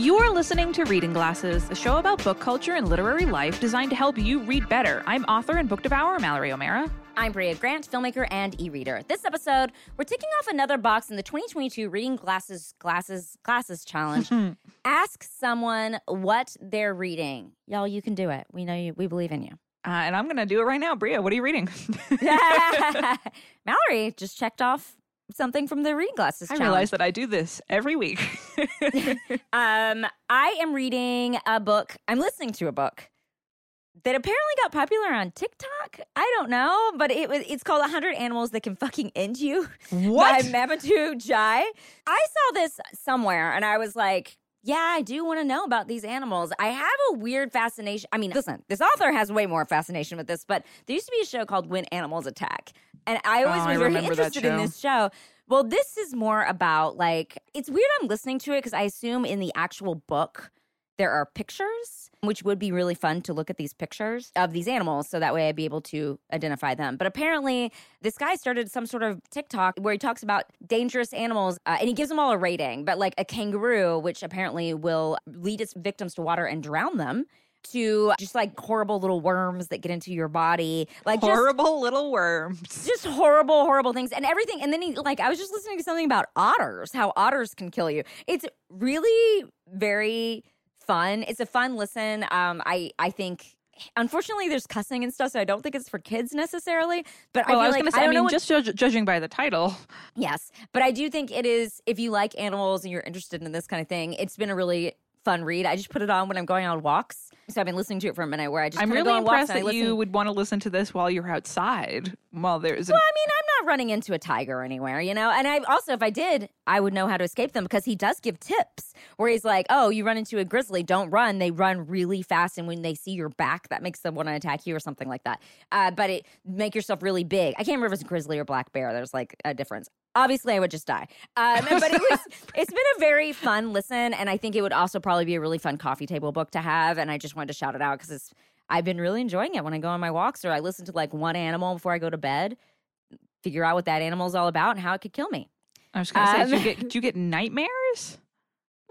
You're listening to Reading Glasses, a show about book culture and literary life designed to help you read better. I'm author and book devourer Mallory O'Meara. I'm Brea Grant, filmmaker and e-reader. This episode, we're ticking off another box in the 2022 Reading Glasses Glasses Glasses Challenge. Ask someone what they're reading. Y'all, you can do it. We know you. We believe in you. Uh, and I'm going to do it right now. Brea, what are you reading? Mallory just checked off something from the reading glasses I challenge. realize that I do this every week. um, I am reading a book. I'm listening to a book that apparently got popular on TikTok. I don't know, but it was it's called 100 Animals That Can Fucking End You What? by Mamadou Ndiaye. I saw this somewhere and I was like, yeah, I do want to know about these animals. I have a weird fascination. I mean, listen, this author has way more fascination with this, but there used to be a show called When Animals Attack. And I always Oh, was I very interested in this show. Well, this is more about like, it's weird I'm listening to it because I assume in the actual book there are pictures, which would be really fun to look at these pictures of these animals so that way I'd be able to identify them. But apparently, this guy started some sort of TikTok where he talks about dangerous animals uh, and he gives them all a rating. But like a kangaroo, which apparently will lead its victims to water and drown them. To just like horrible little worms that get into your body, like just Horrible little worms. just horrible, horrible things and everything. And then he, like, I was just listening to something about otters, how otters can kill you. It's really very fun. It's a fun listen. Um, I, I think. Unfortunately, there's cussing and stuff, so I don't think it's for kids necessarily. But I Oh, feel I was like to say, I I, mean, what- just judge, judging by the title. Yes, but I do think it is. If you like animals and you're interested in this kind of thing, it's been a really fun read. I just put it on when I'm going on walks, so I've been listening to it for a minute. Where I just I'm really go on walks impressed that you would want to listen to this while you're outside. While there's a Well, I mean, I'm not running into a tiger anywhere, you know? And I also, if I did, I would know how to escape them because he does give tips where he's like, oh, you run into a grizzly, don't run. They run really fast. And when they see your back, that makes them want to attack you or something like that. Uh, but it make yourself really big. I can't remember if it's a grizzly or black bear. There's like a difference. Obviously, I would just die. Um, but it was, it's been a very fun listen. And I think it would also probably be a really fun coffee table book to have. And I just wanted to shout it out because it's, I've been really enjoying it when I go on my walks or I listen to like one animal before I go to bed figure out what that animal is all about and how it could kill me. I was going to say, Um, do you, get, do you get nightmares?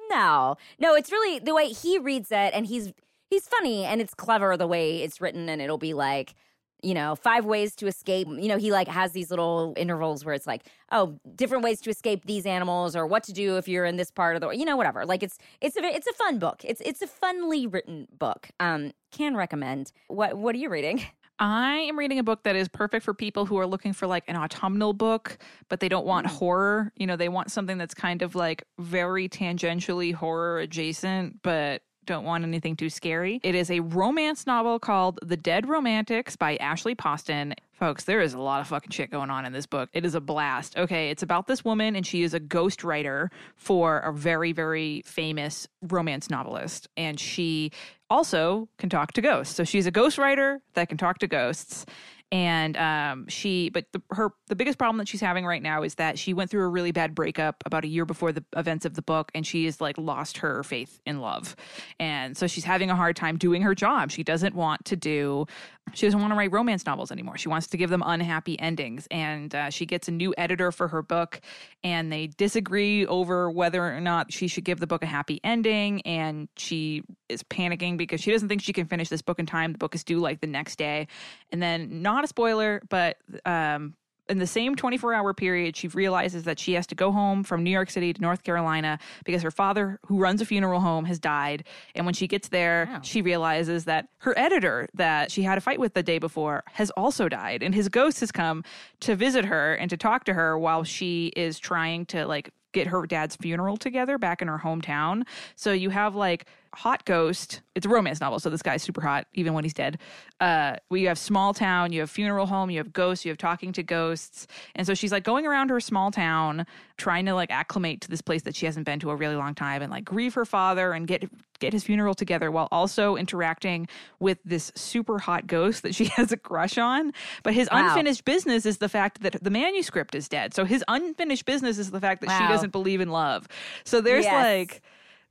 No, no, it's really the way he reads it, and he's he's funny and it's clever the way it's written, and it'll be like. You know, five ways to escape. You know, he like has these little intervals where it's like, oh, different ways to escape these animals, or what to do if you're in this part of the, you know, whatever. Like it's it's a it's a fun book. It's it's a funly written book. Um, can recommend. What what are you reading? I am reading a book that is perfect for people who are looking for like an autumnal book, but they don't want Mm. horror. You know, they want something that's kind of like very tangentially horror adjacent, but don't want anything too scary. It is a romance novel called The Dead Romantics by Ashley Poston. Folks, there is a lot of fucking shit going on in this book. It is a blast. Okay, it's about this woman, and she is a ghostwriter for a very, very famous romance novelist. And she also can talk to ghosts. So she's a ghostwriter that can talk to ghosts. And um, she, but the, her, the biggest problem that she's having right now is that she went through a really bad breakup about a year before the events of the book, and she has like lost her faith in love, and so she's having a hard time doing her job. She doesn't want to do, she doesn't want to write romance novels anymore. She wants to give them unhappy endings, and uh, she gets a new editor for her book, and they disagree over whether or not she should give the book a happy ending, and she is panicking because she doesn't think she can finish this book in time. The book is due like the next day, and then not a spoiler, but um, in the same 24 hour period, she realizes that she has to go home from New York City to North Carolina because her father, who runs a funeral home, has died. And when she gets there, Wow. she realizes that her editor that she had a fight with the day before has also died. And his ghost has come to visit her and to talk to her while she is trying to like get her dad's funeral together back in her hometown. So you have like hot ghost. It's a romance novel, so this guy's super hot even when he's dead. Uh, we have small town, you have funeral home, you have ghosts, you have talking to ghosts, and so she's like going around her small town trying to like acclimate to this place that she hasn't been to a really long time and like grieve her father and get get his funeral together while also interacting with this super hot ghost that she has a crush on. But his Wow. unfinished business is the fact that the manuscript is dead. So his unfinished business is the fact that she doesn't believe in love. So there's Yes. like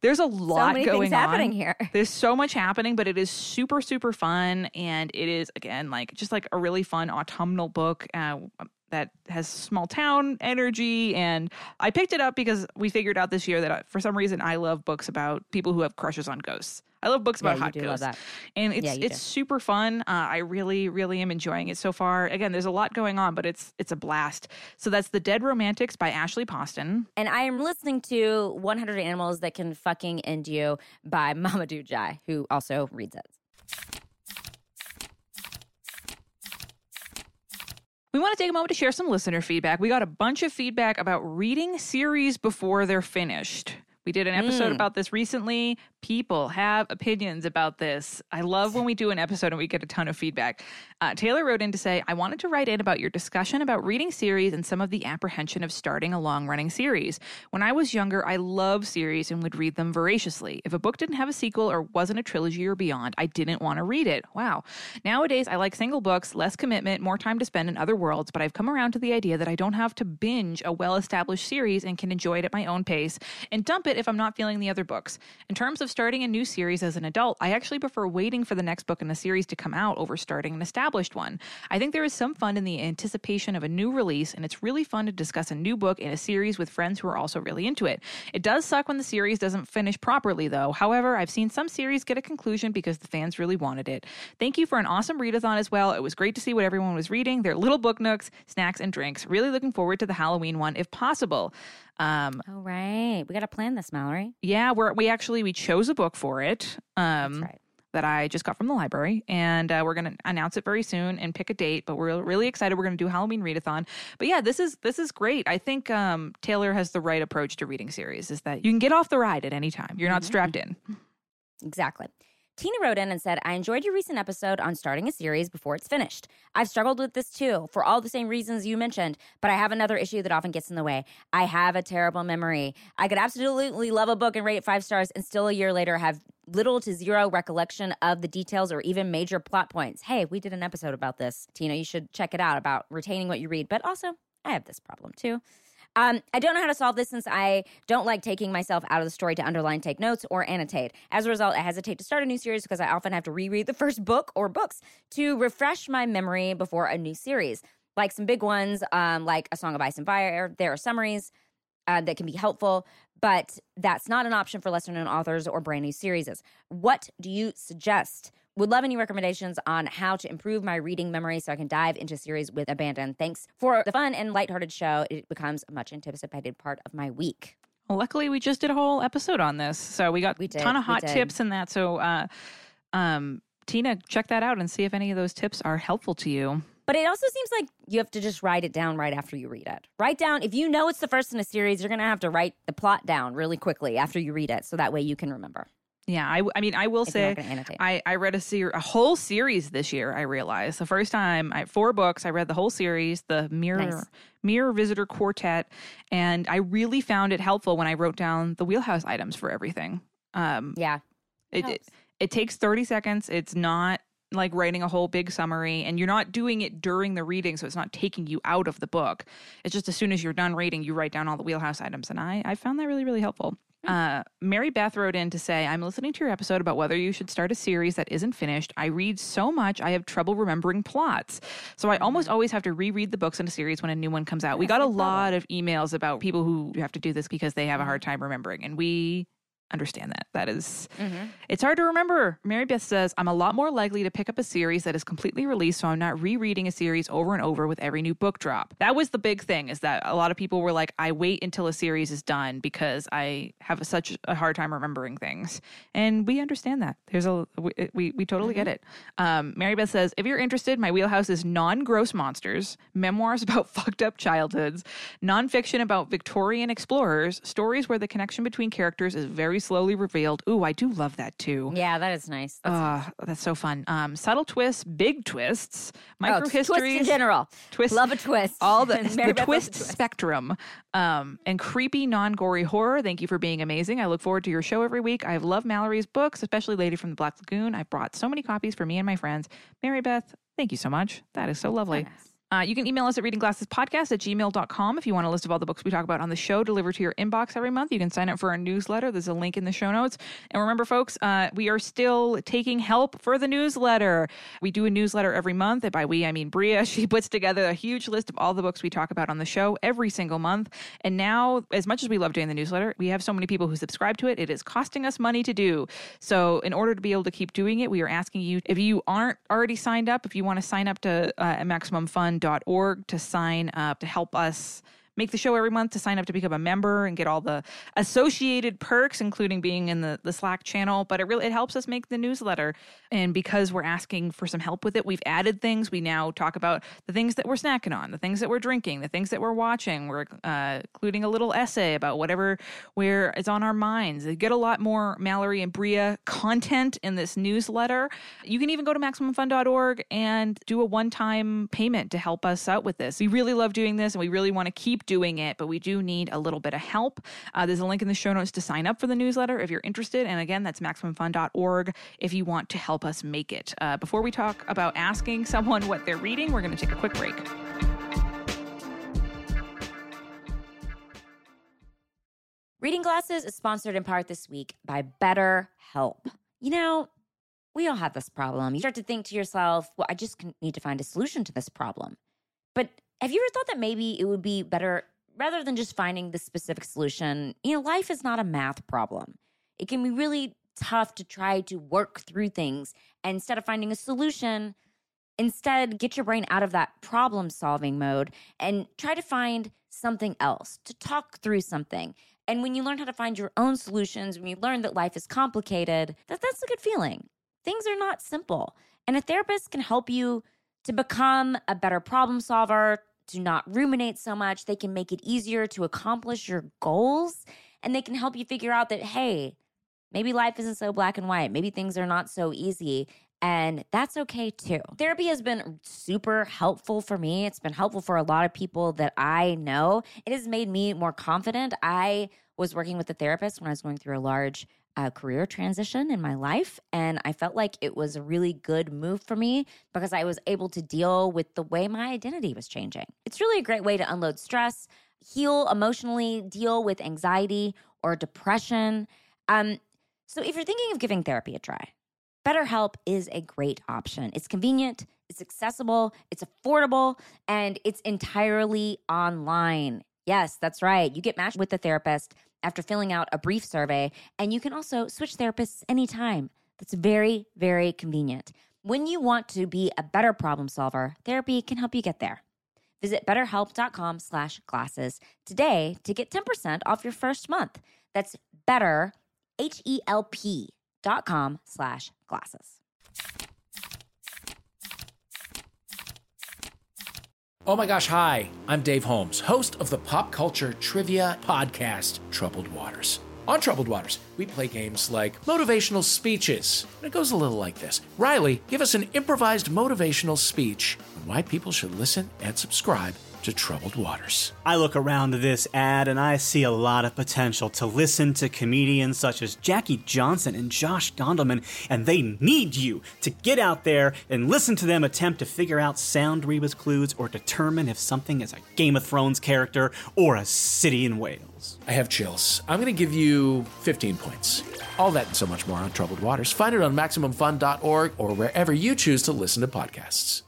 there's a lot many going on. here. There's so much happening, but it is super super fun, and it is again like just like a really fun autumnal book. Uh, that has small town energy. And I picked it up because we figured out this year that uh, for some reason I love books about people who have crushes on ghosts. I love books about you hot ghosts, and it's Yeah, it's do. super fun. Uh, I really, really am enjoying it so far. Again, there's a lot going on, but it's it's a blast. So that's the Dead Romantics by Ashley Poston. And I am listening to 100 Animals That Can Fucking End You by Mamadou Ndiaye, who also reads it. We want to take a moment to share some listener feedback. We got a bunch of feedback about reading series before they're finished. We did an episode Mm. about this recently. People have opinions about this. I love when we do an episode and we get a ton of feedback. Uh, Taylor wrote in to say, I wanted to write in about your discussion about reading series and some of the apprehension of starting a long running series. When I was younger, I loved series and would read them voraciously. If a book didn't have a sequel or wasn't a trilogy or beyond, I didn't want to read it. Wow. Nowadays, I like single books, less commitment, more time to spend in other worlds, but I've come around to the idea that I don't have to binge a well established series and can enjoy it at my own pace and dump it if I'm not feeling the other books. In terms of starting a new series as an adult, I actually prefer waiting for the next book in a series to come out over starting an established one. I think there is some fun in the anticipation of a new release, and it's really fun to discuss a new book in a series with friends who are also really into it. It does suck when the series doesn't finish properly, though. However, I've seen some series get a conclusion because the fans really wanted it. Thank you for an awesome readathon as well. It was great to see what everyone was reading, their little book nooks, snacks, and drinks. Really looking forward to the Halloween one if possible. Um, All right. We got to plan this, Mallory. yeah, we're, we actually we chose a book for it. Um, right. that I just got from the library, and uh, we're going to announce it very soon and pick a date. But we're really excited. We're going to do Halloween readathon. But yeah, this is this is great. I think um, Taylor has the right approach to reading series. Is that you can get off the ride at any time. You're not strapped in. Exactly. Tina wrote in and said, I enjoyed your recent episode on starting a series before it's finished. I've struggled with this too, for all the same reasons you mentioned, but I have another issue that often gets in the way. I have a terrible memory. I could absolutely love a book and rate it five stars, and still a year later have little to zero recollection of the details or even major plot points. Hey, we did an episode about this. Tina, you should check it out about retaining what you read, but also, I have this problem too. Um, I don't know how to solve this since I don't like taking myself out of the story to underline, take notes, or annotate. As a result, I hesitate to start a new series because I often have to reread the first book or books to refresh my memory before a new series. Like some big ones, um, like A Song of Ice and Fire, there are summaries uh, that can be helpful, but that's not an option for lesser known authors or brand new series. What do you suggest? Would love any recommendations on how to improve my reading memory so I can dive into series with abandon. Thanks for the fun and lighthearted show. It becomes a much anticipated part of my week. Well, luckily, we just did a whole episode on this, so we got We a ton of hot tips and that. So, uh, um, Tina, check that out and see if any of those tips are helpful to you. But it also seems like you have to just write it down right after you read it. Write down, if you know it's the first in a series, you're going to have to write the plot down really quickly after you read it. So that way you can remember. Yeah, I, I mean, I will If say, not gonna annotate. I, I read a ser- a whole series this year. I realized the first time I four books. I read the whole series, the Mirror Nice. Mirror Visitor Quartet, and I really found it helpful when I wrote down the wheelhouse items for everything. Um, Yeah. it, it helps. it takes thirty seconds. It's not like writing a whole big summary, and you're not doing it during the reading, so it's not taking you out of the book. It's just as soon as you're done reading, you write down all the wheelhouse items, and I I found that really really helpful. Uh, Mary Beth wrote in to say, I'm listening to your episode about whether you should start a series that isn't finished. I read so much, I have trouble remembering plots. So I almost always have to reread the books in a series when a new one comes out. we got a problem. lot of emails about people who have to do this because they have a hard time remembering, and we understand that. That is, Mhm. it's hard to remember. Mary Beth says, I'm a lot more likely to pick up a series that is completely released, so I'm not rereading a series over and over with every new book drop. That was the big thing, is that a lot of people were like, I wait until a series is done because I have such a hard time remembering things. And we understand that. There's a, we, we, we totally get it. Um, Mary Beth says, if you're interested, my wheelhouse is non gross monsters, memoirs about fucked up childhoods, nonfiction about Victorian explorers, stories where the connection between characters is very slowly revealed. Ooh, I do love that too. Yeah, that is nice. That's Uh, that's so fun. Um, subtle twists, big twists, oh, micro just twists in general. twists, Love a twist. all the, the Mary Beth loves a twist, spectrum, um, and creepy, non-gory horror. Thank you for being amazing. I look forward to your show every week. I loved Mallory's books, especially Lady from the Black Lagoon. I brought so many copies for me and my friends. Mary Beth, thank you so much. That is so lovely. Nice. Uh, you can email us at readingglassespodcast at gmail.com if you want a list of all the books we talk about on the show delivered to your inbox every month. You can sign up for our newsletter. There's a link in the show notes. And remember, folks, uh, we are still taking help for the newsletter. We do a newsletter every month. And by we, I mean Brea. She puts together a huge list of all the books we talk about on the show every single month. And now, as much as we love doing the newsletter, we have so many people who subscribe to it. It is costing us money to do. So, in order to be able to keep doing it, we are asking you if you aren't already signed up, if you want to sign up to uh, MaximumFun.org to sign up to help us make the show every month to sign up to become a member and get all the associated perks including being in the, the slack channel. But it really it helps us make the newsletter. And because we're asking for some help with it we've added things. We now talk about the things that we're snacking on the things that we're drinking the things that we're watching. We're uh, including a little essay about whatever where is on our minds. You get a lot more mallory and Brea content in this newsletter. You can even go to maximumfun.org and do a one-time payment to help us out with this. We really love doing this and we really want to keep doing it, but we do need a little bit of help. Uh, there's a link in the show notes to sign up for the newsletter if you're interested. And again, that's MaximumFun.org if you want to help us make it. Uh, before we talk about asking someone what they're reading, we're going to take a quick break. Reading Glasses is sponsored in part this week by BetterHelp. You know, we all have this problem. You start to think to yourself, well, I just need to find a solution to this problem. But have you ever thought that maybe it would be better rather than just finding the specific solution? You know, life is not a math problem. It can be really tough to try to work through things. And instead of finding a solution, instead get your brain out of that problem solving mode and try to find something else, to talk through something. And when you learn how to find your own solutions, when you learn that life is complicated, that, that's a good feeling. Things are not simple. And a therapist can help you to become a better problem solver, to not ruminate so much. They can make it easier to accomplish your goals and they can help you figure out that, hey, maybe life isn't so black and white. Maybe things are not so easy. And that's okay too. Therapy has been super helpful for me. It's been helpful for a lot of people that I know. It has made me more confident. I was working with a therapist when I was going through a large a career transition in my life. And I felt like it was a really good move for me because I was able to deal with the way my identity was changing. It's really a great way to unload stress, heal emotionally, deal with anxiety or depression. Um, so if you're thinking of giving therapy a try, BetterHelp is a great option. It's convenient, it's accessible, it's affordable, and it's entirely online. Yes, that's right. You get matched with the therapist after filling out a brief survey, and you can also switch therapists anytime. That's very, very convenient. When you want to be a better problem solver, therapy can help you get there. Visit betterhelp.com slash glasses today to get 10% off your first month. That's better, H-E-L-P dot com slash glasses. Oh my gosh, hi. I'm Dave Holmes, host of the pop culture trivia podcast, Troubled Waters. On Troubled Waters, we play games like motivational speeches. It goes a little like this Riley, give us an improvised motivational speech on why people should listen and subscribe to troubled waters. I look around this ad and I see a lot of potential to listen to comedians such as Jackie Johnson and Josh Gondelman, and they need you to get out there and listen to them attempt to figure out sound rebus clues or determine if something is a Game of Thrones character or a city in Wales. I have chills. I'm going to give you 15 points. All that and so much more on Troubled Waters. Find it on MaximumFun.org or wherever you choose to listen to podcasts.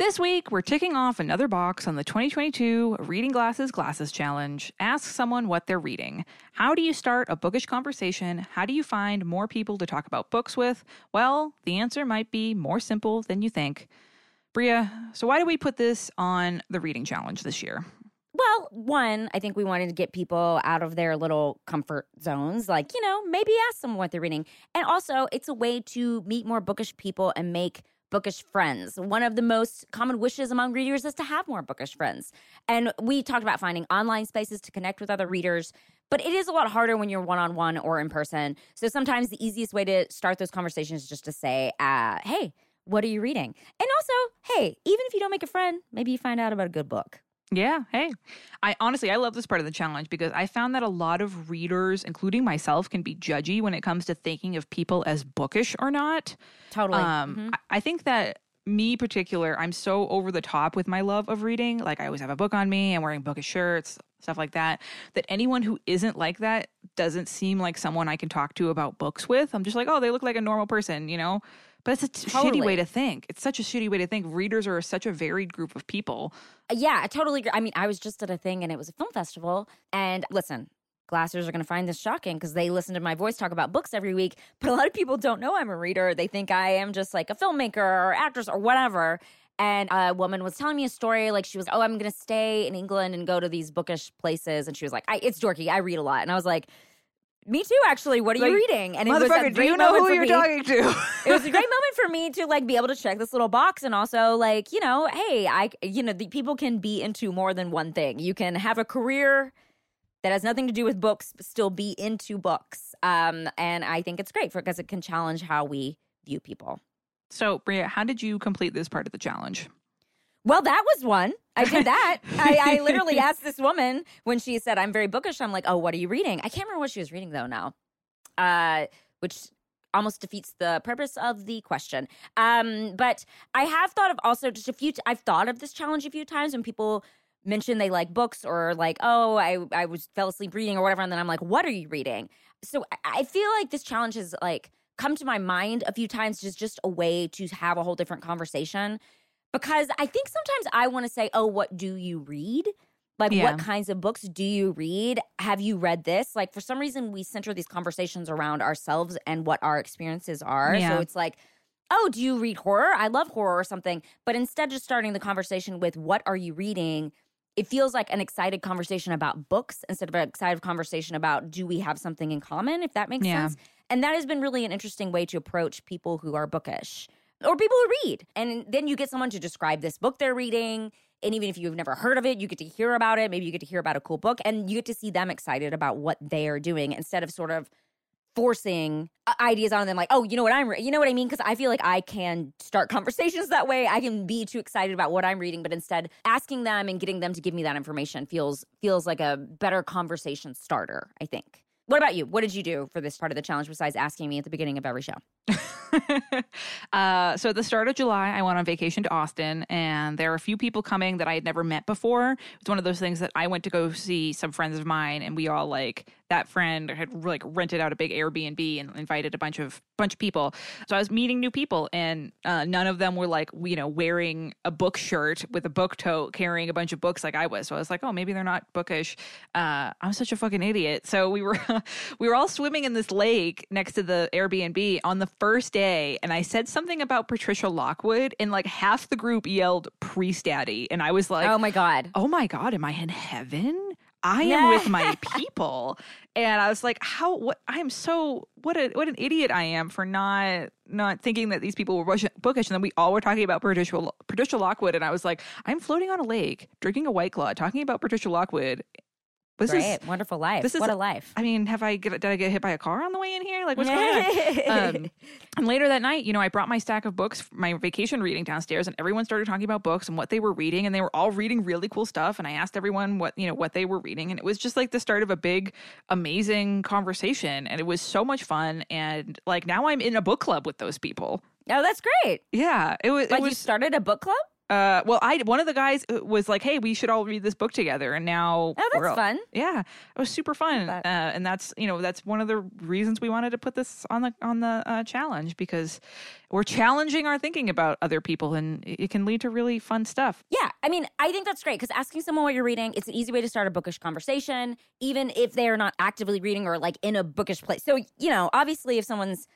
This week, we're ticking off another box on the 2022 Reading Glasses Glasses Challenge. Ask someone what they're reading. How do you start a bookish conversation? How do you find more people to talk about books with? Well, the answer might be more simple than you think. Brea, so why do we put this on the Reading Challenge this year? Well, one, I think we wanted to get people out of their little comfort zones. Like, you know, maybe ask them what they're reading. And also, it's a way to meet more bookish people and make bookish friends. One of the most common wishes among readers is to have more bookish friends. And we talked about finding online spaces to connect with other readers, but it is a lot harder when you're one on one or in person. So sometimes the easiest way to start those conversations is just to say, uh, hey, what are you reading? And also, hey, even if you don't make a friend, maybe you find out about a good book. Yeah. Hey, I honestly, I love this part of the challenge because I found that a lot of readers, including myself, can be judgy when it comes to thinking of people as bookish or not. Totally. Um, I I think that me particular, I'm so over the top with my love of reading. Like I always have a book on me. I'm wearing bookish shirts, stuff like that. That anyone who isn't like that doesn't seem like someone I can talk to about books with. I'm just like, oh, they look like a normal person, you know. But it's a t- shitty way to think. It's such a shitty way to think. Readers are such a varied group of people. Uh, yeah, I totally agree. I mean, I was just at a thing and it was a film festival. And listen, Glassers are going to find this shocking because they listen to my voice talk about books every week. But a lot of people don't know I'm a reader. They think I am just like a filmmaker or actress or whatever. And a woman was telling me a story like she was, oh, I'm going to stay in England and go to these bookish places. And she was like, I, it's dorky. I read a lot. And I was like, me too, actually. What are you reading? And it was a Motherfucker, do great you know moment who for you're me talking to? it was a great moment for me to like be able to check this little box and also like you know hey i you know the people can be into more than one thing you can have a career that has nothing to do with books but still be into books um and i think it's great because it can challenge how we view people so, Brea, how did you complete this part of the challenge? Well that was one i did that I, I literally asked this woman when she said i'm very bookish i'm like oh what are you reading i can't remember what she was reading though now uh which almost defeats the purpose of the question. Um, but I have thought of also just a few. T- I've thought of this challenge a few times when people mention they like books or like, oh, I I was fell asleep reading or whatever, and then I'm like, what are you reading? So I, I feel like this challenge has like come to my mind a few times, just just a way to have a whole different conversation. Because I think sometimes I want to say, oh, what do you read? Like, Yeah. what kinds of books do you read? Have you read this? Like, for some reason, we center these conversations around ourselves and what our experiences are. Yeah. So it's like, oh, do you read horror? I love horror or something. But instead of just starting the conversation with, what are you reading? It feels like an excited conversation about books instead of an excited conversation about, do we have something in common, if that makes Yeah. sense? And that has been really an interesting way to approach people who are bookish or people who read. And then you get someone to describe this book they're reading. And even if you've never heard of it, you get to hear about it. Maybe you get to hear about a cool book and you get to see them excited about what they are doing instead of sort of forcing uh, ideas on them like, oh, you know what I'm, re-, you know what I mean? Because I feel like I can start conversations that way. I can be too excited about what I'm reading, but instead asking them and getting them to give me that information feels feels like a better conversation starter. I think. What about you? What did you do for this part of the challenge besides asking me at the beginning of every show? uh, so at the start of July, I went on vacation to Austin, and there are a few people coming that I had never met before. It's one of those things that I went to go see some friends of mine, and we all like that friend had like rented out a big Airbnb and invited a bunch of bunch of people. So I was meeting new people, and uh, none of them were like you know wearing a book shirt with a book tote, carrying a bunch of books like I was. So I was like, oh, maybe they're not bookish. Uh, I'm such a fucking idiot. So we were we were all swimming in this lake next to the Airbnb on the first day, and I said something about Patricia Lockwood, and like half the group yelled Priestdaddy, and I was like, oh my god! oh my god am i in heaven i am with my people and i was like how what i am so what a what an idiot i am for not not thinking that these people were bookish and then we all were talking about patricia patricia lockwood. And i was like i'm floating on a lake drinking a white claw talking about patricia lockwood this Great, is wonderful life. this is- what a life. I mean, have I get, did I get hit by a car on the way in here? Like, what's going on? Um, and later that night, you know, I brought my stack of books, my vacation reading downstairs, and everyone started talking about books and what they were reading, and they were all reading really cool stuff. And I asked everyone what you know what they were reading, and it was just like the start of a big, amazing conversation, and it was so much fun. And like now, I'm in a book club with those people. oh, that's great. Yeah, it was. Like it you started a book club. Uh, well, I one of the guys uh, was like, "Hey, we should all read this book together," and now Oh, that's fun. Yeah, it was super fun, uh, and that's you know that's one of the reasons we wanted to put this on the on the uh, challenge because we're challenging our thinking about other people, and it it can lead to really fun stuff. Yeah, I mean, I think that's great because asking someone what you're reading, it's an easy way to start a bookish conversation, even if they are not actively reading or like in a bookish place. So, you know, obviously, if someone's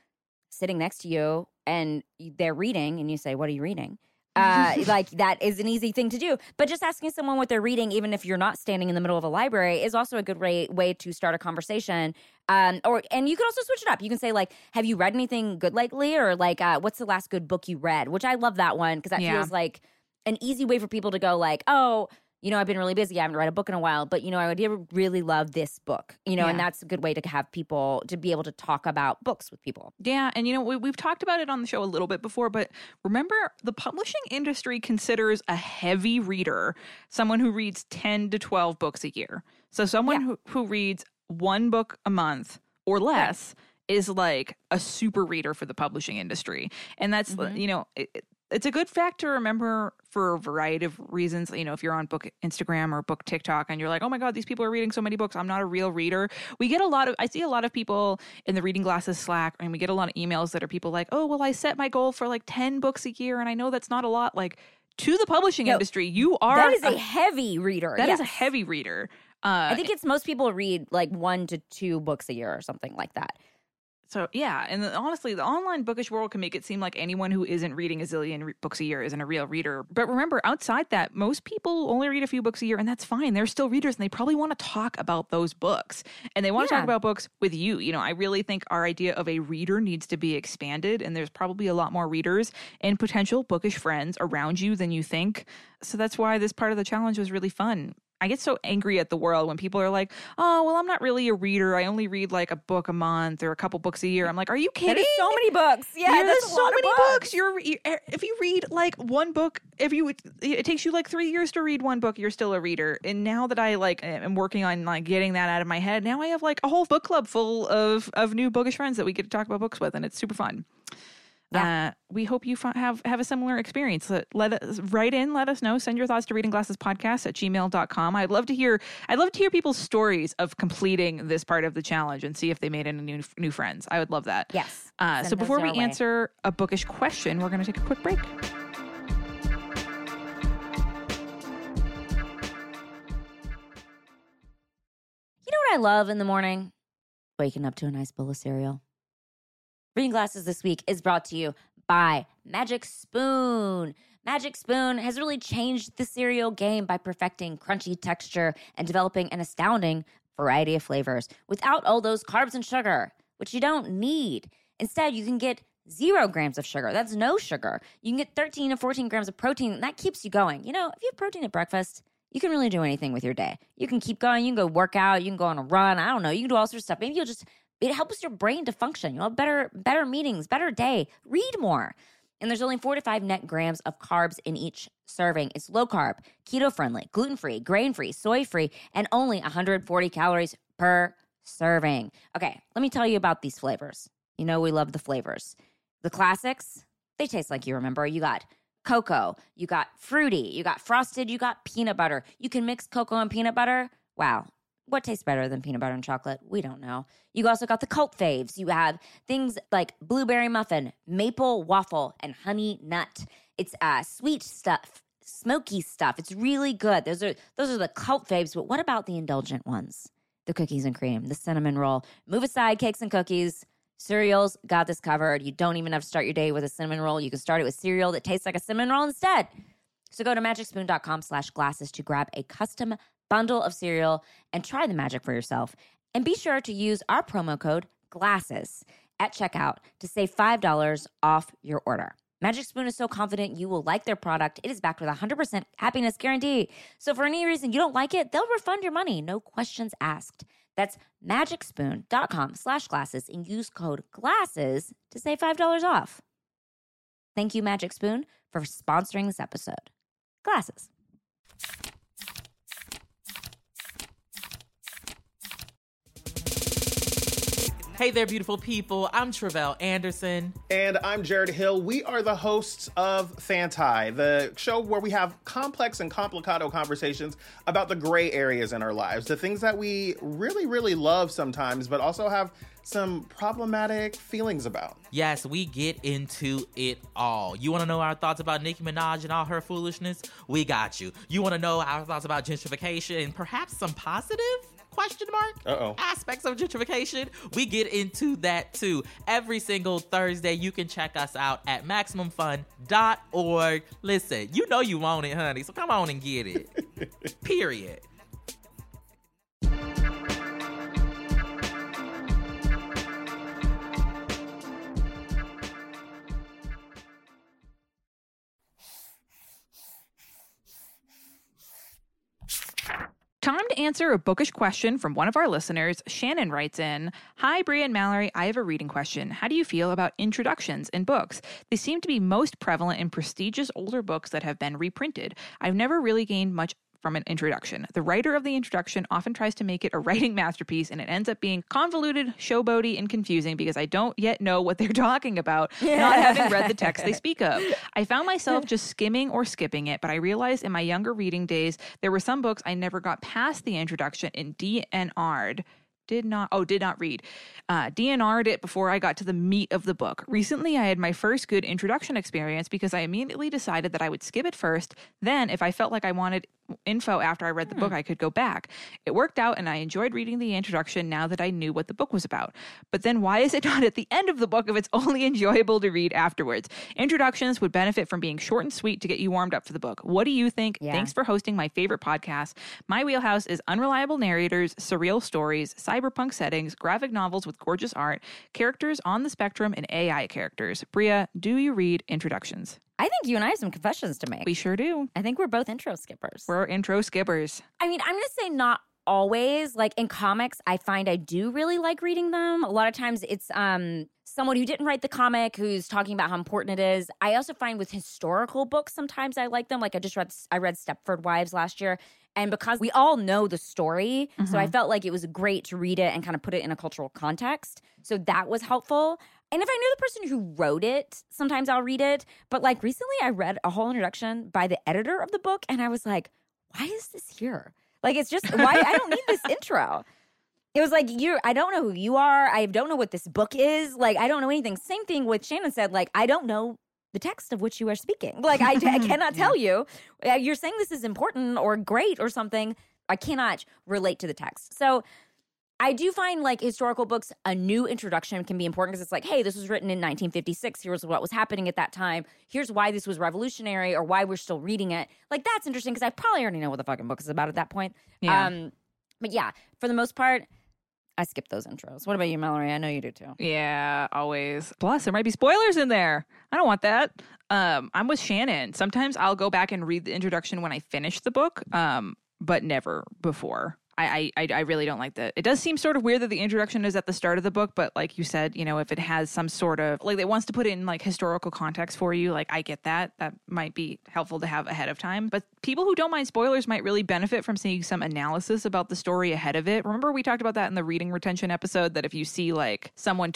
sitting next to you and they're reading and you say, What are you reading? Uh, like that is an easy thing to do. But just asking someone what they're reading, even if you're not standing in the middle of a library, is also a good way, way to start a conversation. Um, or and you can also switch it up. You can say like, "Have you read anything good lately?" Or like, uh, "What's the last good book you read?" Which I love that one because that Yeah. feels like an easy way for people to go like, oh, you know, I've been really busy. I haven't read a book in a while, but you know, I would really love this book, you know, and that's a good way to have people to be able to talk about books with people. Yeah, and you know we, we've talked about it on the show a little bit before, but remember the publishing industry considers a heavy reader someone who reads ten to twelve books a year. So someone Yeah. who, who reads one book a month or less is like a super reader for the publishing industry, and that's Mhm. you know. It- it's a good fact to remember for a variety of reasons. You know, if you're on book Instagram or book TikTok and you're like, oh my God, these people are reading so many books. I'm not a real reader. We get a lot of, I see a lot of people in the Reading Glasses Slack, and we get a lot of emails that are people like, oh, well, I set my goal for like 10 books a year, and I know that's not a lot. Like, to the publishing No, industry, you are that is a heavy reader. that is a heavy reader. Uh, I think it's most people read like one to two books a year or something like that. So yeah, and honestly, the online bookish world can make it seem like anyone who isn't reading a zillion re- books a year isn't a real reader. But remember, outside that, most people only read a few books a year, and that's fine. They're still readers, and they probably want to talk about those books, and they want to Yeah. talk about books with you. You know, I really think our idea of a reader needs to be expanded, and there's probably a lot more readers and potential bookish friends around you than you think. So that's why this part of the challenge was really fun. I get so angry at the world when people are like, "Oh, well, I'm not really a reader. I only read like a book a month or a couple books a year." I'm like, "Are you kidding?" So many books. Yeah, You're- there's so many books. You're you- if you read like one book, if you it takes you like three years to read one book, you're still a reader. And now that I like am working on like getting that out of my head, now I have like a whole book club full of of new bookish friends that we get to talk about books with, and it's super fun. Uh, we hope you fi- have have a similar experience. Let, us write in, let us know. Send your thoughts to reading glasses podcast at gmail.com. I'd love to hear I'd love to hear people's stories of completing this part of the challenge and see if they made any new new friends. I would love that. Yes. Uh, so before we way. answer a bookish question, we're going to take a quick break. You know what I love in the morning? Waking up to a nice bowl of cereal. Reading Glasses this week is brought to you by Magic Spoon. Magic Spoon has really changed the cereal game by perfecting crunchy texture and developing an astounding variety of flavors without all those carbs and sugar, which you don't need. Instead, you can get zero grams of sugar. That's no sugar. You can get 13 to 14 grams of protein, and that keeps you going. You know, if you have protein at breakfast, you can really do anything with your day. You can keep going. You can go work out. You can go on a run. I don't know. You can do all sorts of stuff. Maybe you'll just it helps your brain to function. You'll have better better meetings, better day. Read more. And there's only four to five net grams of carbs in each serving. It's low carb, keto friendly, gluten free, grain free, soy free, and only 140 calories per serving. Okay, let me tell you about these flavors. You know, we love the flavors. The classics, they taste like you remember. You got cocoa, you got fruity, you got frosted, you got peanut butter. You can mix cocoa and peanut butter. Wow. What tastes better than peanut butter and chocolate? We don't know. You also got the cult faves. You have things like blueberry muffin, maple waffle, and honey nut. It's uh, sweet stuff, smoky stuff. It's really good. Those are those are the cult faves. But what about the indulgent ones? The cookies and cream, the cinnamon roll. Move aside cakes and cookies. Cereals got this covered. You don't even have to start your day with a cinnamon roll. You can start it with cereal that tastes like a cinnamon roll instead. So go to magicspoon.com slash glasses to grab a custom bundle of cereal and try the magic for yourself. And be sure to use our promo code GLASSES at checkout to save $5 off your order. Magic Spoon is so confident you will like their product. It is backed with a 100% happiness guarantee. So for any reason you don't like it, they'll refund your money, no questions asked. That's magicspoon.com slash glasses and use code GLASSES to save $5 off. Thank you, Magic Spoon, for sponsoring this episode. Glasses. Hey there, beautiful people. I'm Tre'vell Anderson. And I'm Jarrett Hill. We are the hosts of FANTI, the show where we have complex and complicado conversations about the gray areas in our lives, the things that we really, really love sometimes, but also have some problematic feelings about. Yes, we get into it all. You want to know our thoughts about Nicki Minaj and all her foolishness? We got you. You want to know our thoughts about gentrification and perhaps some positive question mark Uh-oh. aspects of gentrification? We get into that too. Every single Thursday, you can check us out at maximumfun.org. Listen, you know you want it, honey, so come on and get it. Period. Answer a bookish question from one of our listeners. Shannon writes in Hi, Brea and Mallory. I have a reading question. How do you feel about introductions in books? They seem to be most prevalent in prestigious older books that have been reprinted. I've never really gained much from an introduction. The writer of the introduction often tries to make it a writing masterpiece, and it ends up being convoluted, showboaty, and confusing because I don't yet know what they're talking about, not having read the text they speak of. I found myself just skimming or skipping it, but I realized in my younger reading days there were some books I never got past the introduction and DNR'd did not oh did not read uh, dnr'd it before i got to the meat of the book recently i had my first good introduction experience because i immediately decided that i would skip it first then if i felt like i wanted info after i read the book hmm. i could go back. It worked out and i enjoyed reading the introduction now that i knew what the book was about. But then why is it not at the end of the book if it's only enjoyable to read afterwards? Introductions would benefit from being short and sweet to get you warmed up for the book. What do you think? Yeah. thanks for hosting my favorite podcast. My wheelhouse is unreliable narrators surreal stories cyberpunk settings graphic novels with gorgeous art characters on the spectrum and ai characters. Brea do you read introductions I think you and I have some confessions to make. we sure do I think we're both intro skippers. we're intro skippers I mean, I'm going to say not always. Like in comics, I find I do really like reading them. A lot of times it's um someone who didn't write the comic who's talking about how important it is. I also find with historical books sometimes I like them. Like I just read I read Stepford Wives last year and because we all know the story, so I felt like it was great to read it and kind of put it in a cultural context. So that was helpful. And if I knew the person who wrote it, sometimes I'll read it. But like recently, I read a whole introduction by the editor of the book, and I was like, why is this here? Like, it's just, why? I don't need this intro. It was like, you're, I don't know who you are. I don't know what this book is. Like, I don't know anything. Same thing with Shannon said, like, I don't know the text of which you are speaking. Like, I, I cannot tell you. Uh, You're saying this is important or great or something. I cannot relate to the text. So, I do find like historical books, a new introduction can be important because it's like, hey, this was written in 1956. Here's what was happening at that time. Here's why this was revolutionary or why we're still reading it. Like, that's interesting because I probably already know what the fucking book is about at that point. Yeah. Um, but yeah, for the most part, I skip those intros. What about you, Mallory? I know you do too. Yeah, always. Plus, there might be spoilers in there. I don't want that. Um, I'm with Shannon. Sometimes I'll go back and read the introduction when I finish the book, um, but never before. I, I I really don't like that. It does seem sort of weird that the introduction is at the start of the book, but like you said, you know, if it has some sort of like it wants to put it in like historical context for you, like I get that. That might be helpful to have ahead of time. But people who don't mind spoilers might really benefit from seeing some analysis about the story ahead of it. Remember we talked about that in the reading retention episode that if you see like someone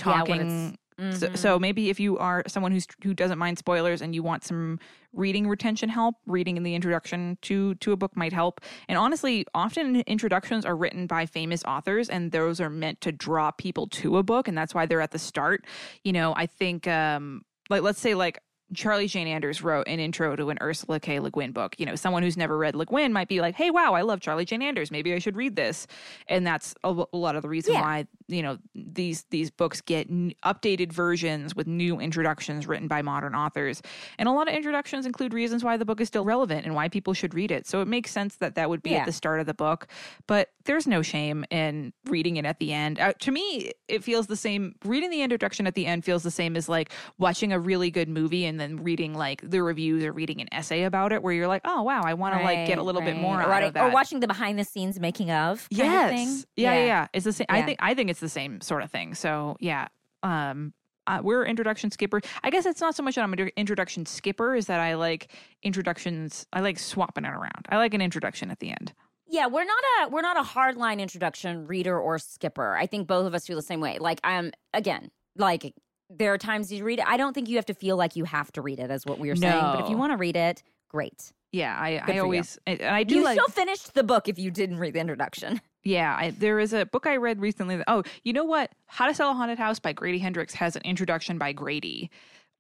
Yeah, it's- so, so maybe if you are someone who's who doesn't mind spoilers and you want some reading retention help, reading in the introduction to to a book might help. And honestly, often introductions are written by famous authors, and those are meant to draw people to a book, and that's why they're at the start. You know, I think um, like let's say like. Charlie Jane Anders wrote an intro to an Ursula K. Le Guin book. You know, someone who's never read Le Guin might be like, "Hey, wow, I love Charlie Jane Anders. Maybe I should read this." And that's a, a lot of the reason Yeah. why you know these these books get n- updated versions with new introductions written by modern authors and a lot of introductions include reasons why the book is still relevant and why people should read it so it makes sense that that would be Yeah. at the start of the book but there's no shame in reading it at the end uh, to me it feels the same reading the introduction at the end feels the same as like watching a really good movie and then reading like the reviews or reading an essay about it where you're like oh wow i want to like get a Right, little bit more or, out of that. or watching the behind the scenes making of. Yes. Of. Yeah, yeah yeah. it's the same i think i think it's the same sort of thing. So yeah um uh, we're introduction skipper. I guess it's not so much that i'm an introduction skipper is that i like introductions i like swapping it around. I like an introduction at the end. Yeah, we're not a we're not a hardline introduction reader or skipper. I think both of us feel the same way. Like I'm again, like there are times you read it. I don't think you have to feel like you have to read it, as what we were saying. But if you want to read it, great. yeah i, I always and i do You like still finished the book if you didn't read the introduction. Yeah, I, there is a book I read recently. That, oh, you know what? How to Sell a Haunted House by Grady Hendrix has an introduction by Grady,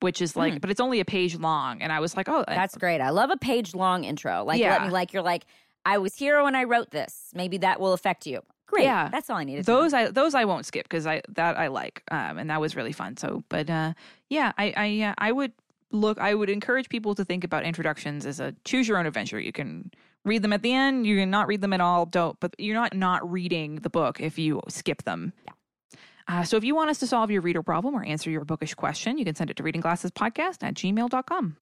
which is like, hmm. but it's only a page long. And I was like, oh. That's uh, great. I love a page long intro. Like let me like you're like I was here when I wrote this. Maybe that will affect you. Great. Yeah. That's all I needed. those I those I won't skip because I that I like, um, and that was really fun. So, but uh, yeah, I I uh, I would look. I would encourage people to think about introductions as a choose your own adventure. You can read them at the end. You can not read them at all. Don't. But you're not not reading the book if you skip them. Uh, so if you want us to solve your reader problem or answer your bookish question, you can send it to readingglassespodcast at gmail.com.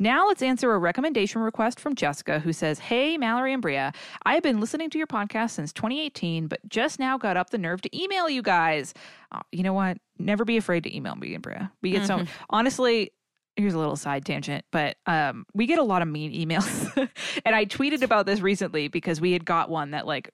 Now let's answer a recommendation request from Jessica who says, Hey, Mallory and Brea, I have been listening to your podcast since 2018, but just now got up the nerve to email you guys. Oh, you know what? Never be afraid to email me and Brea. We get so, honestly, here's a little side tangent, but um, we get a lot of mean emails. and I tweeted about this recently because we had got one that like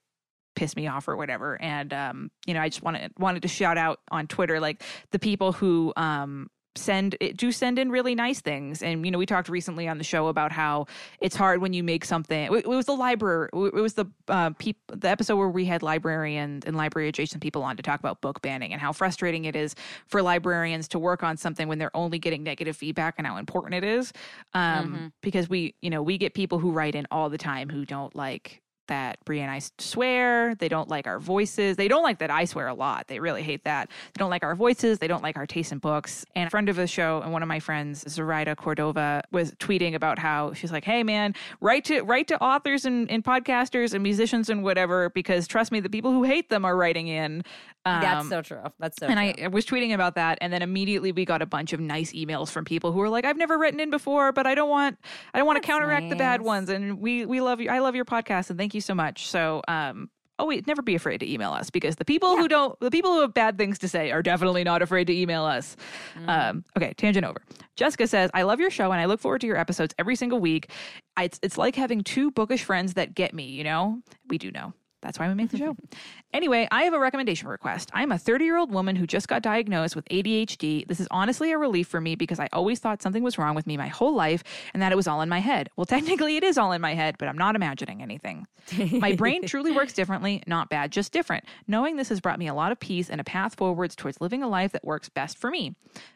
pissed me off or whatever. And um, you know, I just wanted wanted to shout out on Twitter like the people who um send it do send in really nice things. And you know we talked recently on the show about how it's hard when you make something. It, it was the library it was the uh peop, the episode where we had librarians and library adjacent people on to talk about book banning and how frustrating it is for librarians to work on something when they're only getting negative feedback and how important it is. Um because we you know we get people who write in all the time who don't like that Brea and I swear. They don't like our voices. They don't like that I swear a lot. They really hate that. They don't like our voices. They don't like our taste in books. And a friend of the show and one of my friends, Zoraida Cordova, was tweeting about how she's like, "Hey man, write to write to authors and, and podcasters and musicians and whatever because trust me, the people who hate them are writing in." That's Um, so true. That's so and true. I was tweeting about that, and then immediately we got a bunch of nice emails from people who were like, "I've never written in before, but I don't want, I don't want to That's counteract the bad ones." And we we love you. I love your podcast, and thank you so much. So, um, oh wait, never be afraid to email us because the people who don't, the people who have bad things to say, are definitely not afraid to email us. Mm. Um, okay, tangent over. Jessica says, "I love your show, and I look forward to your episodes every single week. I, it's it's like having two bookish friends that get me. You know, we do know." That's why we make the show. anyway, I have a recommendation request. I'm a 30 year old woman who just got diagnosed with ADHD. This is honestly a relief for me because I always thought something was wrong with me my whole life and that it was all in my head. Well, technically, it is all in my head, but I'm not imagining anything. my brain truly works differently, not bad, just different. Knowing this has brought me a lot of peace and a path forwards towards living a life that works best for me.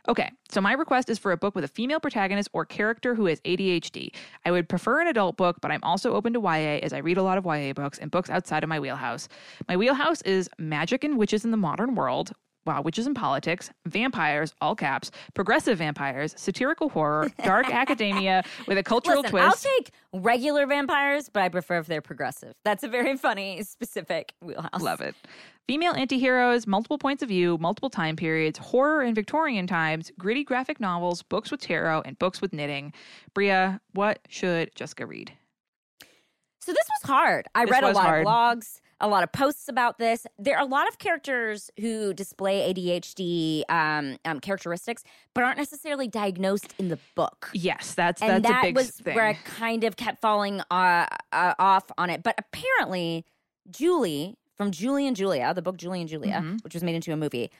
Okay, so my request is for a book with a female protagonist or character who has ADHD. I would prefer an adult book, but I'm also open to YA as I read a lot of YA books and books outside of my wheelhouse. My wheelhouse is magic and witches in the modern world. Wow, witches in politics, vampires, all caps, progressive vampires, satirical horror, dark academia with a cultural Listen, I'll twist. take regular vampires, but I prefer if they're progressive. That's a very funny, specific wheelhouse. Love it. Female antiheroes, multiple points of view, multiple time periods, horror in Victorian times, gritty graphic novels, books with tarot, and books with knitting. Brea, what should Jessica read? So this was hard. I This read a lot hard. of blogs, a lot of posts about this. There are a lot of characters who display ADHD um, um, characteristics, but aren't necessarily diagnosed in the book. Yes, that's and that's that a big was thing. where I kind of kept falling uh, uh, off on it. But apparently, Julie from Julie and Julia, the book Julie and Julia, Mhm. which was made into a movie,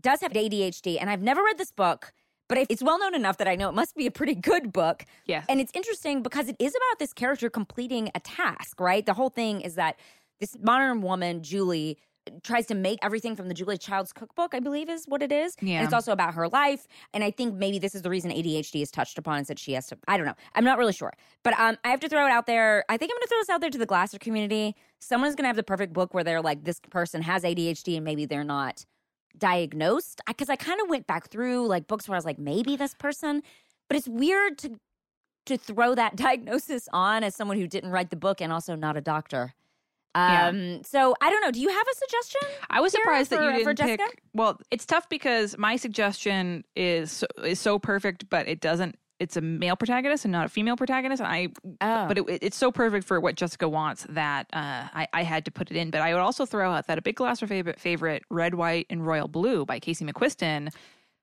does have ADHD. And I've never read this book, but it's well known enough that I know it must be a pretty good book. yes. And it's interesting because it is about this character completing a task, right? The whole thing is that this modern woman, Julie, tries to make everything from the Julia Child's cookbook, I believe is what it is. Yeah. And it's also about her life. And I think maybe this is the reason ADHD is touched upon is that she has to, I don't know. I'm not really sure. But um, I have to throw it out there. I think I'm going to throw this out there to the Glasser community. Someone's going to have the perfect book where they're like, this person has ADHD and maybe they're not diagnosed. Because I, kind of went back through like books where I was like, maybe this person. But it's weird to to throw that diagnosis on as someone who didn't write the book and also not a doctor. Yeah. Um, so I don't know. Do you have a suggestion? I was surprised that you didn't pick. Well, it's tough because my suggestion is so, is so perfect, but it doesn't. It's a male protagonist and not a female protagonist. And I, Oh. but it, it's so perfect for what Jessica wants that uh, I, I had to put it in. But I would also throw out that a big Glasser favorite, favorite, Red, White, and Royal Blue by Casey McQuiston,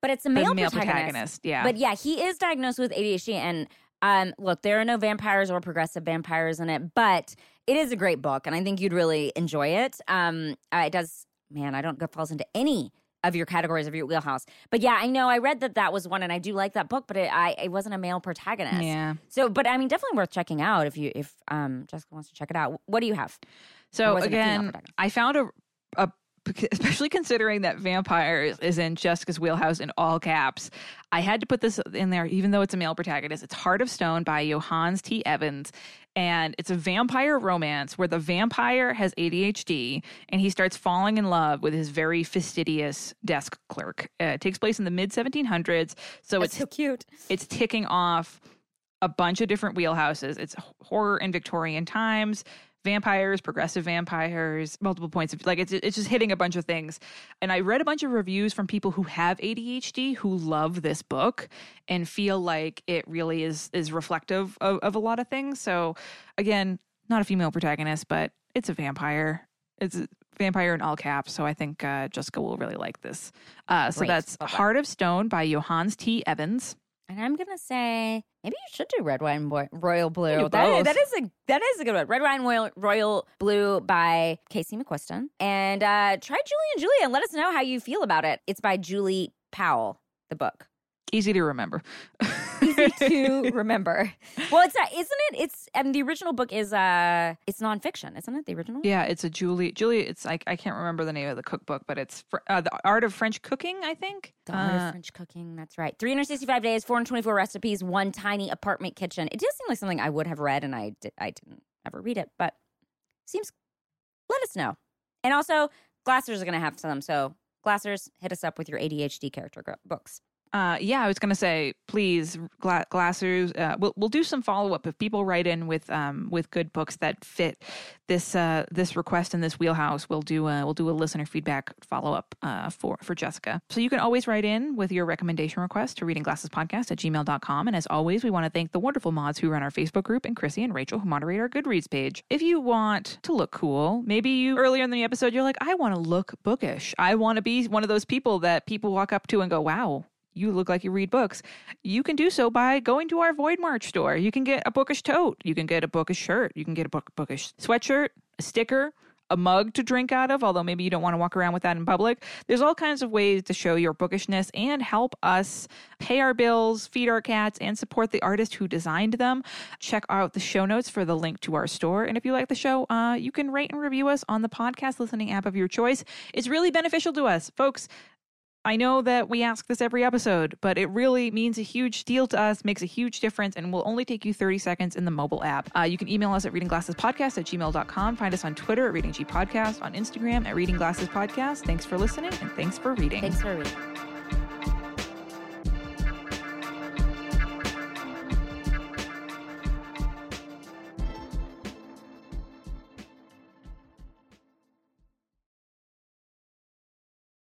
But it's a male, male protagonist. protagonist. Yeah, But yeah, he is diagnosed with ADHD. And um, look, there are no vampires or progressive vampires in it, but it is a great book, and I think you'd really enjoy it. Um, uh, it does, man. I don't go falls into any of your categories of your wheelhouse, but yeah, I know. I read that that was one, and I do like that book, but it, I it wasn't a male protagonist. yeah. So, but I mean, definitely worth checking out if you if um Jessica wants to check it out. What do you have? So wasn't a female again. I found a, a especially considering that vampires is in Jessica's wheelhouse in all caps. I had to put this in there, even though it's a male protagonist. It's Heart of Stone by Johannes T. Evans. And it's a vampire romance where the vampire has ADHD and he starts falling in love with his very fastidious desk clerk. Uh, it takes place in the mid 1700s. So That's it's so cute. it's ticking off a bunch of different wheelhouses. It's horror in Victorian times, vampires, progressive vampires, multiple points of like it's it's just hitting a bunch of things. And I read a bunch of reviews from people who have ADHD who love this book and feel like it really is is reflective of, of a lot of things. So again, not a female protagonist, but it's a vampire. It's a vampire in all caps. So I think uh, Jessica will really like this. Uh, so Great. that's Okay. Heart of Stone by Johannes T. Evans. And I'm gonna say maybe you should do red wine Boy- royal blue. That is, that is a that is a good one. Red wine royal, royal blue by Casey McQuiston. And uh, try Julie and Julia and let us know how you feel about it. It's by Julie Powell. The book Easy to remember. easy to remember. Well, it's not, isn't it? It's and the original book is uh it's nonfiction, isn't it? The original. Yeah, it's a Julie. Julie, it's like I can't remember the name of the cookbook, but it's fr- uh, the Art of French Cooking. I think. The art of Uh, French cooking. That's right. 365 days, 424 recipes, one tiny apartment kitchen. It does seem like something I would have read, and I did, I didn't ever read it, but seems. Let us know. And also, Glassers are going to have some. So, Glassers, hit us up with your ADHD character books. Uh, yeah, I was gonna say, please, gla- Glassers. Uh, we'll we'll do some follow up if people write in with um with good books that fit this uh this request in this wheelhouse. We'll do uh, we'll do a listener feedback follow up uh for for Jessica. So you can always write in with your recommendation request to Reading Glasses Podcast at gmail.com. And as always, we want to thank the wonderful mods who run our Facebook group and Chrissy and Rachel who moderate our Goodreads page. If you want to look cool, maybe you earlier in the episode you're like, I want to look bookish. I want to be one of those people that people walk up to and go, wow you look like you read books. You can do so by going to our Void March store. You can get a bookish tote. You can get a bookish shirt. You can get a book, bookish sweatshirt, a sticker, a mug to drink out of, although maybe you don't want to walk around with that in public. There's all kinds of ways to show your bookishness and help us pay our bills, feed our cats, and support the artist who designed them. Check out the show notes for the link to our store. And if you like the show, uh, you can rate and review us on the podcast listening app of your choice. It's really beneficial to us. Folks, I know that we ask this every episode, but it really means a huge deal to us, makes a huge difference, and will only take you 30 seconds in the mobile app. Uh, you can email us at readingglassespodcast at gmail.com. Find us on Twitter at Reading G Podcast, on Instagram at Reading Glasses Podcast. Thanks for listening and thanks for reading. Thanks for reading.